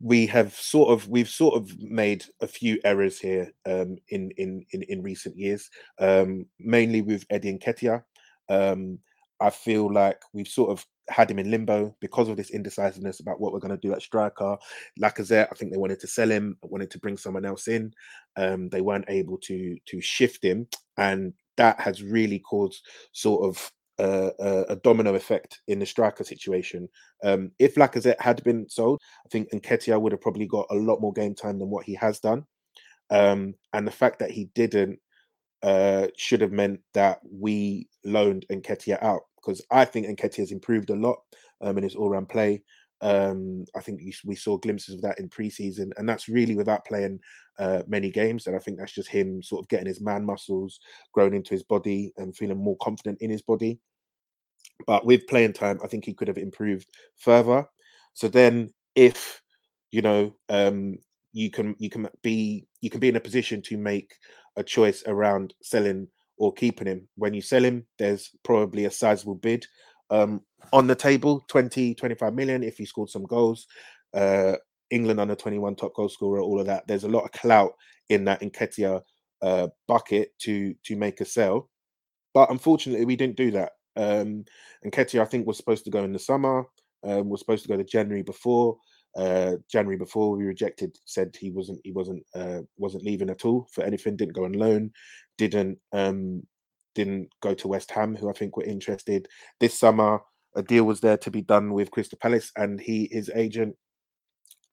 [SPEAKER 3] we have sort of we've sort of made a few errors here um, in, in in in recent years, um, mainly with Eddie Nketiah. Um, I feel like we've sort of had him in limbo because of this indecisiveness about what we're going to do at striker. Lacazette, I think they wanted to sell him, wanted to bring someone else in. Um, they weren't able to to shift him, and that has really caused sort of uh, a, a, domino effect in the striker situation. Um, if Lacazette had been sold, I think Nketiah would have probably got a lot more game time than what he has done. Um, and the fact that he didn't uh, should have meant that we loaned Nketiah out because I think Nketiah has improved a lot um, in his all-round play. Um, I think we saw glimpses of that in preseason, and that's really without playing uh, many games. And I think that's just him sort of getting his man muscles grown into his body and feeling more confident in his body. But with playing time, I think he could have improved further. So then, if you know, um, you can you can be you can be in a position to make a choice around selling or keeping him. When you sell him, there's probably a sizable bid um, on the table 20, 25 million if he scored some goals. Uh, England under 21 top goal scorer, all of that. There's a lot of clout in that Nketiah uh, bucket to to make a sell. But unfortunately, we didn't do that. Um, Nketiah, I think, was supposed to go in the summer, um, was supposed to go to January before uh, January before we rejected said he wasn't he wasn't uh, wasn't leaving at all for anything. Didn't go on loan. Didn't um, didn't go to West Ham, who I think were interested this summer. A deal was there to be done with Crystal Palace, and he his agent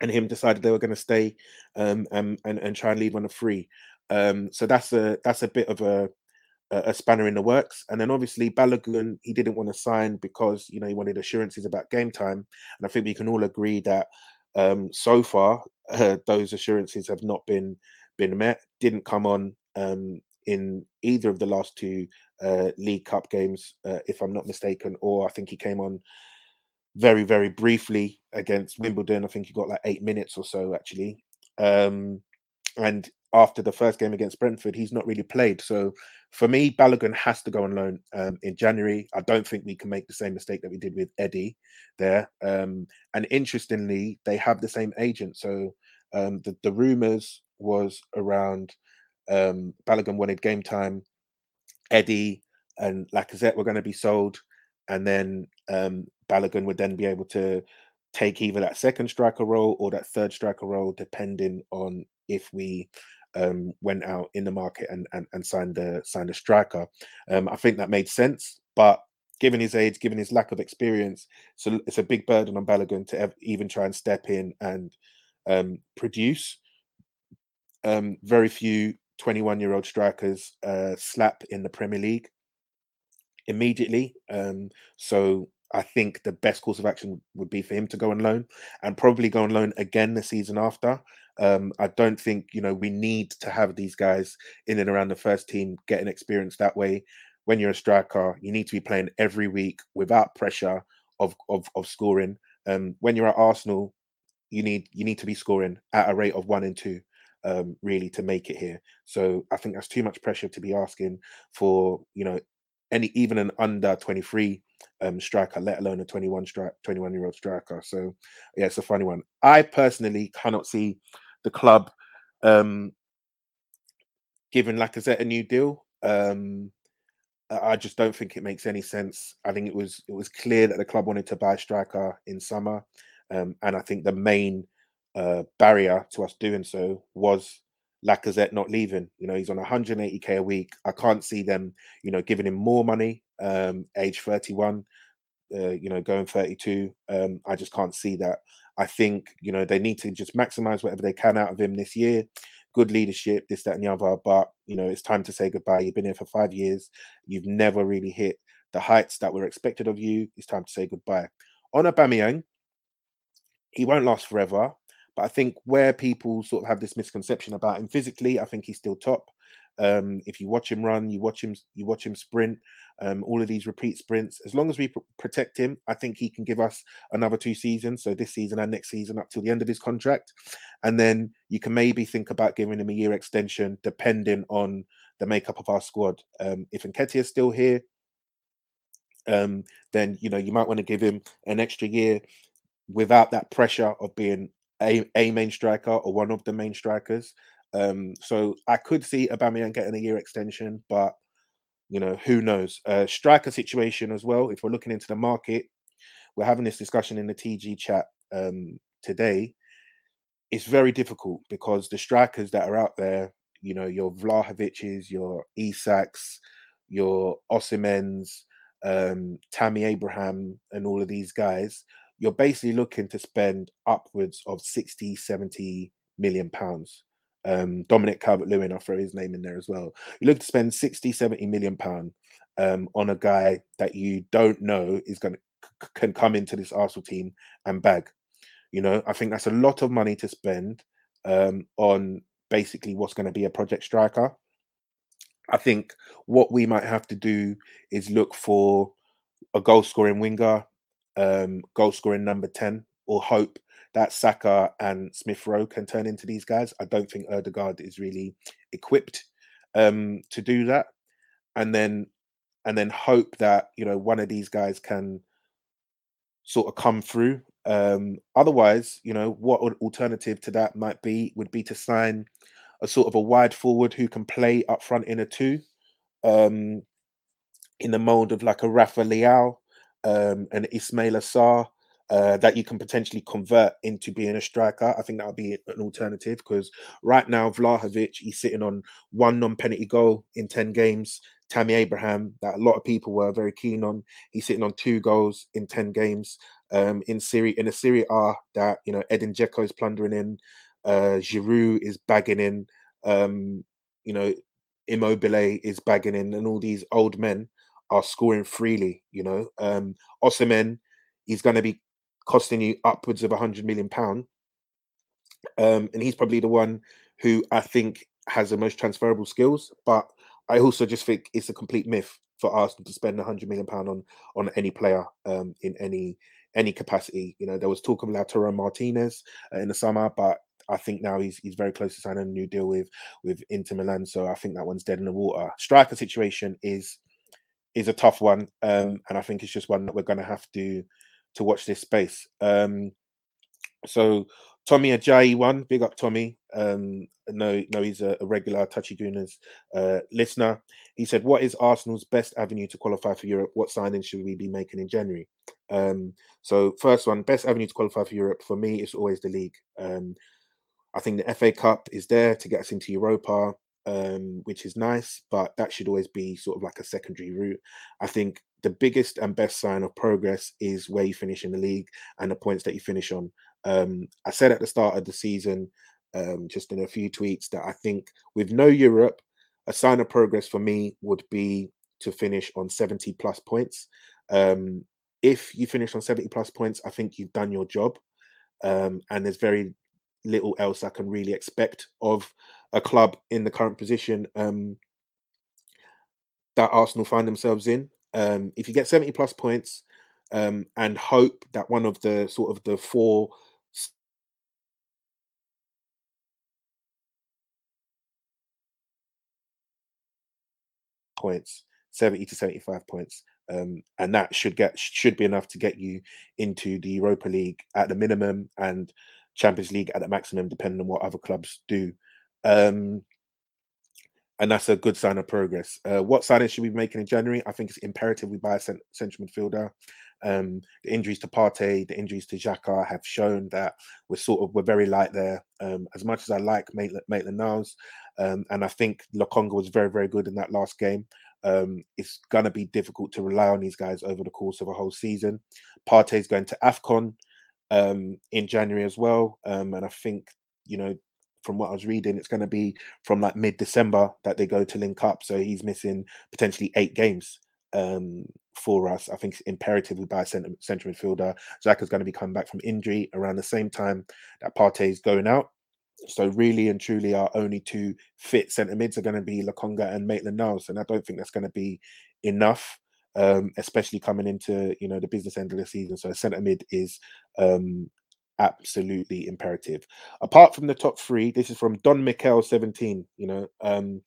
[SPEAKER 3] and him decided they were going to stay um, and, and and try and leave on a free. Um, so that's a that's a bit of a a spanner in the works. And then obviously Balogun, he didn't want to sign because you know he wanted assurances about game time. And I think we can all agree that um, so far uh, those assurances have not been been met. Didn't come on um, in either of the last two uh, League Cup games, uh, if I'm not mistaken, or I think he came on very very briefly against Wimbledon. I think he got like eight minutes or so actually. Um, and after the first game against Brentford, he's not really played. So for me, Balogun has to go on loan um, in January. I don't think we can make the same mistake that we did with Eddie there. Um, and interestingly, they have the same agent. So um, the, the rumors was around um, Balogun wanted game time. Eddie and Lacazette were going to be sold. And then um, Balogun would then be able to take either that second striker role or that third striker role, depending on if we um, went out in the market and and, and signed the signed a striker. Um, I think that made sense, but given his age, given his lack of experience, so it's a big burden on Balogun to ev- even try and step in and um, produce. Um, very few 21 year old strikers uh, slap in the Premier League immediately. Um, so I think the best course of action would be for him to go on loan and probably go on loan again the season after. Um, I don't think you know we need to have these guys in and around the first team getting experience that way. When you're a striker, you need to be playing every week without pressure of of, of scoring. Um, when you're at Arsenal, you need you need to be scoring at a rate of one and two, um, really, to make it here. So I think that's too much pressure to be asking for you know any even an under 23 um, striker, let alone a 21 strike 21 year old striker. So yeah, it's a funny one. I personally cannot see the club um, giving Lacazette a new deal. Um, I just don't think it makes any sense. I think it was it was clear that the club wanted to buy striker in summer, um, and I think the main barrier to us doing so was Lacazette not leaving. You know, he's on 180k a week. I can't see them, you know, giving him more money. Um, age 31, uh, you know, going 32. Um, I just can't see that. I think you know they need to just maximize whatever they can out of him this year. Good leadership, this, that, and the other. But you know, it's time to say goodbye. You've been here for five years. You've never really hit the heights that were expected of you. It's time to say goodbye. On Aubameyang, he won't last forever. But I think where people sort of have this misconception about him physically, I think he's still top. Um, if you watch him run, you watch him, you watch him sprint, um, all of these repeat sprints. As long as we pr- protect him, I think he can give us another two seasons. So this season and next season up till the end of his contract, and then you can maybe think about giving him a year extension, depending on the makeup of our squad. Um, if Nketiah is still here, um, then you know you might want to give him an extra year without that pressure of being a, a main striker or one of the main strikers. Um, so I could see Aubameyang getting a year extension, but you know who knows? Uh, striker situation as well. If we're looking into the market, we're having this discussion in the TG chat um, today. It's very difficult because the strikers that are out there, you know, your Vlahovic's, your Isaks, your Osimhen's, um, Tammy Abraham, and all of these guys, you're basically looking to spend upwards of 60, 70 million pounds. Um, Dominic Calvert Lewin, I'll throw his name in there as well. You look to spend 60, 70 million pound um, on a guy that you don't know is going to can come into this Arsenal team and bag. You know, I think that's a lot of money to spend um, on basically what's going to be a project striker. I think what we might have to do is look for a goal scoring winger um, goal scoring number 10 or hope that Saka and Smith Rowe can turn into these guys. I don't think Odegaard is really equipped um, to do that. And then and then hope that you know one of these guys can sort of come through. Um, otherwise, you know, what alternative to that might be would be to sign a sort of a wide forward who can play up front in a two, um, in the mold of like a Rafa Leao um, an Ismaila Sarr uh, that you can potentially convert into being a striker. I think that would be an alternative because right now Vlahovic he's sitting on one non-penalty goal in ten games. Tammy Abraham, that a lot of people were very keen on, he's sitting on two goals in ten games. Um, in Serie in a Serie A that you know Edin Dzeko is plundering in, uh, Giroud is bagging in, um, you know Immobile is bagging in, and all these old men are scoring freely. You know, um, Osimhen, he's going to be costing you upwards of a hundred million pound, um, and he's probably the one who I think has the most transferable skills. But I also just think it's a complete myth for Arsenal to spend a hundred million pound on on any player um, in any any capacity. You know, there was talk of Lautaro Martinez uh, in the summer, but I think now he's he's very close to signing a new deal with with Inter Milan. So I think that one's dead in the water. Striker situation is is a tough one, um, and I think it's just one that we're going to have to to watch this space. Um, so Tommy Ajayi one, big up Tommy. Um, no, no, he's a, a regular Touchy Gooners uh, listener. He said, "What is Arsenal's best avenue to qualify for Europe? What signings should we be making in January?" Um, so first one, best avenue to qualify for Europe for me is always the league. Um, I think the FA Cup is there to get us into Europa um, which is nice, but that should always be sort of like a secondary route. I think the biggest and best sign of progress is where you finish in the league and the points that you finish on. Um, I said at the start of the season, um, just in a few tweets, that I think with no Europe, a sign of progress for me would be to finish on 70 plus points. Um, if you finish on 70 plus points, I think you've done your job. Um, and there's very little else I can really expect of a club in the current position um, that Arsenal find themselves in. Um, if you get 70 plus points um, and hope that one of the sort of the four points 70 to 75 points um, and that should get should be enough to get you into the Europa League at the minimum and Champions League at the maximum, depending on what other clubs do. Um, and that's a good sign of progress. Uh, what signings should we be making in January? I think it's imperative we buy a cent- central midfielder. Um, the injuries to Partey, the injuries to Xhaka have shown that we're sort of we're very light there. Um, as much as I like Maitland Niles, um, and I think Lokonga was very very good in that last game. Um, it's gonna be difficult to rely on these guys over the course of a whole season. Partey is going to Afcon um, in January as well, um, and I think you know from what I was reading, it's going to be from like mid December that they go to link up. So he's missing potentially eight games um, for us. I think it's imperative we buy a central midfielder. Xhaka is going to be coming back from injury around the same time that Partey is going out. So really and truly, our only two fit centre mids are going to be Lokonga and Maitland Niles, and I don't think that's going to be enough, um, especially coming into you know the business end of the season. So a centre mid is um, absolutely imperative. Apart from the top three, this is from Don Mikel seventeen. You know, um,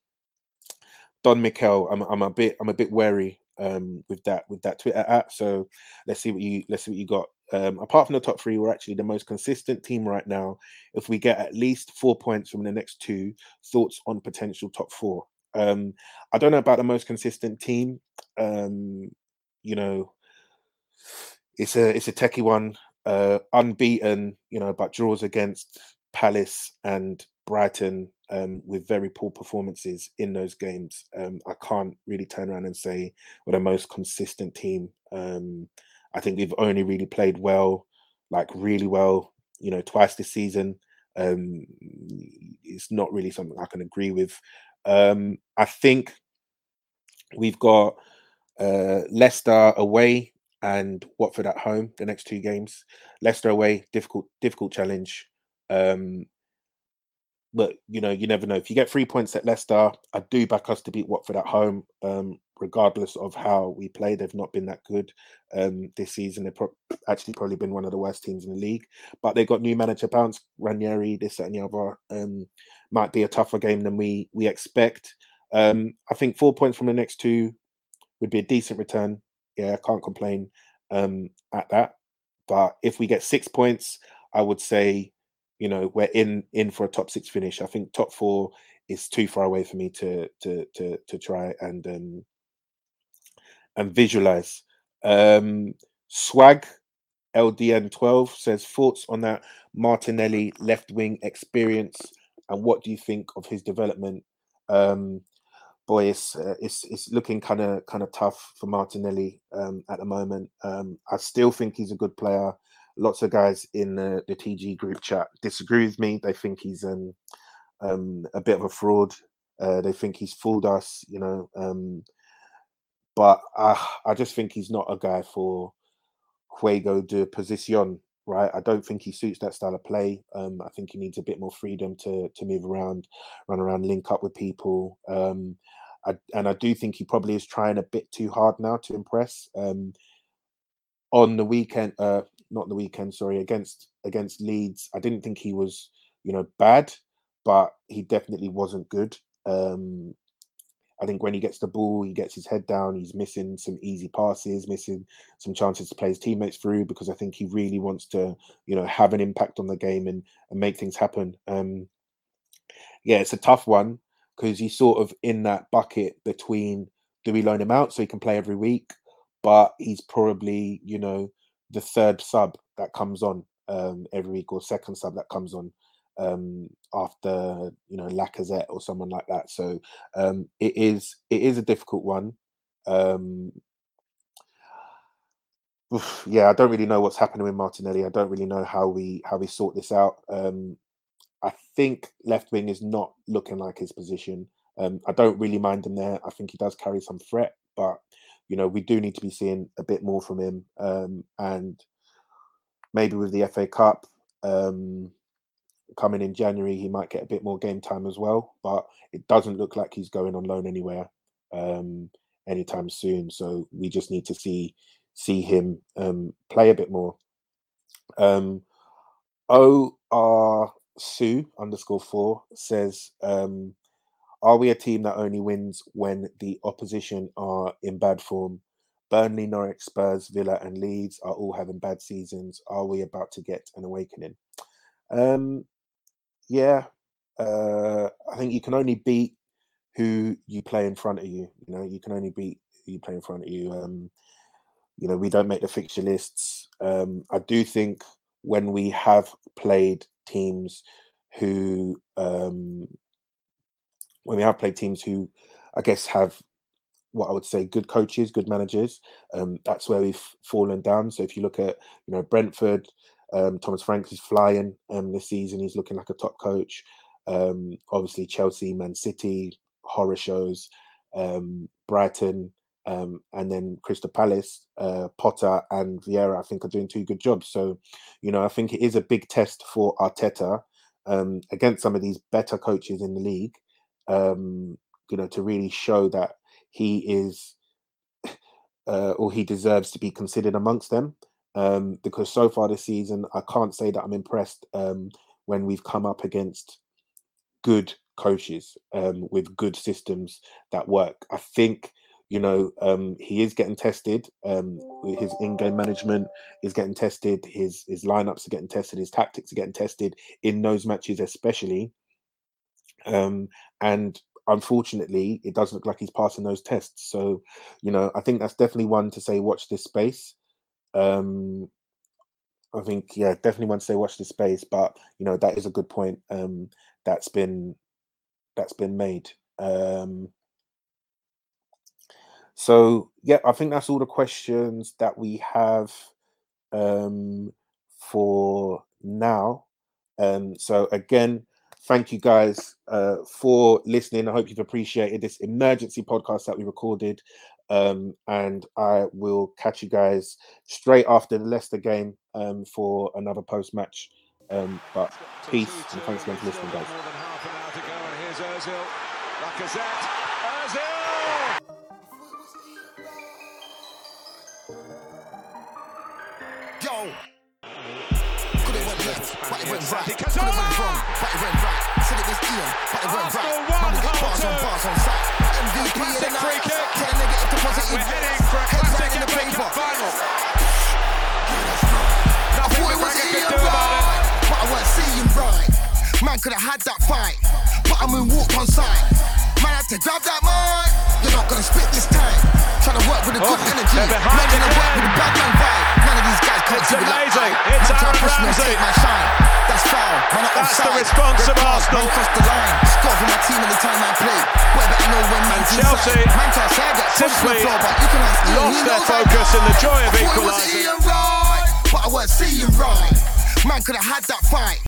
[SPEAKER 3] Don Mikel, I'm I'm a bit I'm a bit wary um, with that with that Twitter app. So let's see what you let's see what you got. Um, apart from the top three, we're actually the most consistent team right now. If we get at least four points from the next two, thoughts on potential top four. Um, I don't know about the most consistent team. Um, you know, it's a it's a techie one. Uh, unbeaten, you know, but draws against Palace and Brighton um, with very poor performances in those games. Um, I can't really turn around and say we're the most consistent team. Um, I think we've only really played well, like really well, you know, twice this season. Um, it's not really something I can agree with. Um, I think we've got uh, Leicester away and Watford at home. The next two games, Leicester away, difficult, difficult challenge. Um, but you know, you never know. If you get three points at Leicester, I do back us to beat Watford at home, um, regardless of how we play. They've not been that good um, this season. They've pro- actually probably been one of the worst teams in the league. But they got new manager bounce, Ranieri, this and the other. Um, might be a tougher game than we we expect. Um, I think four points from the next two would be a decent return. Yeah, I can't complain um, at that. But if we get six points, I would say you know we're in in for a top six finish. I think top four is too far away for me to to to to try and um and visualize. Um Swag LDN12 says thoughts on that Martinelli left wing experience and what do you think of his development? Um boy, it's uh, it's it's looking kind of kind of tough for Martinelli um, at the moment. Um, I still think he's a good player lots of guys in the, the TG group chat disagree with me. They think he's um, um, a bit of a fraud. Uh, they think he's fooled us, you know. Um, but I, I just think he's not a guy for Juego de Posición, right? I don't think he suits that style of play. Um, I think he needs a bit more freedom to to move around, run around, link up with people. Um, I, and I do think he probably is trying a bit too hard now to impress. Um, on the weekend, uh, not the weekend, sorry, against against Leeds. I didn't think he was, you know, bad, but he definitely wasn't good. Um, I think when he gets the ball, he gets his head down. He's missing some easy passes, missing some chances to play his teammates through because I think he really wants to, you know, have an impact on the game and, and make things happen. Um, yeah, it's a tough one because he's sort of in that bucket between do we loan him out so he can play every week, but he's probably, you know, the third sub that comes on um, every week or second sub that comes on um, after you know Lacazette or someone like that. So um, it is it is a difficult one. Um, yeah, I don't really know what's happening with Martinelli. I don't really know how we how we sort this out. Um, I think left wing is not looking like his position. Um, I don't really mind him there. I think he does carry some threat, but you know, we do need to be seeing a bit more from him. Um, and maybe with the FA Cup um, coming in January, he might get a bit more game time as well. But it doesn't look like he's going on loan anywhere um, anytime soon. So we just need to see see him um, play a bit more. Um, o R Sue underscore four says um, are we a team that only wins when the opposition are in bad form? Burnley, Norwich, Spurs, Villa, and Leeds are all having bad seasons. Are we about to get an awakening? Um, yeah, uh, I think you can only beat who you play in front of you. You know, you can only beat who you play in front of you. Um, you know, we don't make the fixture lists. Um, I do think when we have played teams who, um, when we have played teams who, I guess, have what I would say good coaches, good managers, um, that's where we've fallen down. So if you look at, you know, Brentford, um, Thomas Franks is flying um, this season. He's looking like a top coach. Um, obviously, Chelsea, Man City, horror shows, um, Brighton, um, and then Crystal Palace, uh, Potter and Vieira, I think, are doing two good jobs. So, you know, I think it is a big test for Arteta um, against some of these better coaches in the league, you know, to really show that he is uh, or he deserves to be considered amongst them. Um, because so far this season, I can't say that I'm impressed um, when we've come up against good coaches um, with good systems that work. I think you know um, he is getting tested. Um, his in-game management is getting tested. His his lineups are getting tested. His tactics are getting tested in those matches, especially. Um, and unfortunately, it doesn't look like he's passing those tests. So, you know, I think that's definitely one to say watch this space. Um, I think, yeah, definitely once they watch this space. But you know, that is a good point. Um, that's been that's been made. Um, so yeah, I think that's all the questions that we have um, for now. Um, so again, thank you guys uh, for listening. I hope you've appreciated this emergency podcast that we recorded. Um, and I will catch you guys straight after the Leicester game um, for another post match. Um, but peace and thanks again for listening, guys. Ozil, Lacazette, Ozil! Yo! Could it went left, but it went right. Could it went wrong, but it went right. Said it was Ian, but it went right. Man could have had that fight but I'm in walk on sight. Man, I had to grab that mic. You're not gonna spit this time. Trying to work with a good oh, energy. Man, gonna work with a bad man vibe. None of these guys can't
[SPEAKER 1] it's do it like I. It's man, Aaron Ramsey.
[SPEAKER 3] My shine. That's foul. Man,
[SPEAKER 1] That's the response of Arsenal.
[SPEAKER 2] Man cross the line. Score for my team any time I play. Boy, better know when man's
[SPEAKER 1] Chelsea
[SPEAKER 2] inside. Man can't say I get
[SPEAKER 1] simply floor, but you can ask lost their focus in the joy of equalising.
[SPEAKER 2] Right, but I weren't seeing right. Man could have had that fight.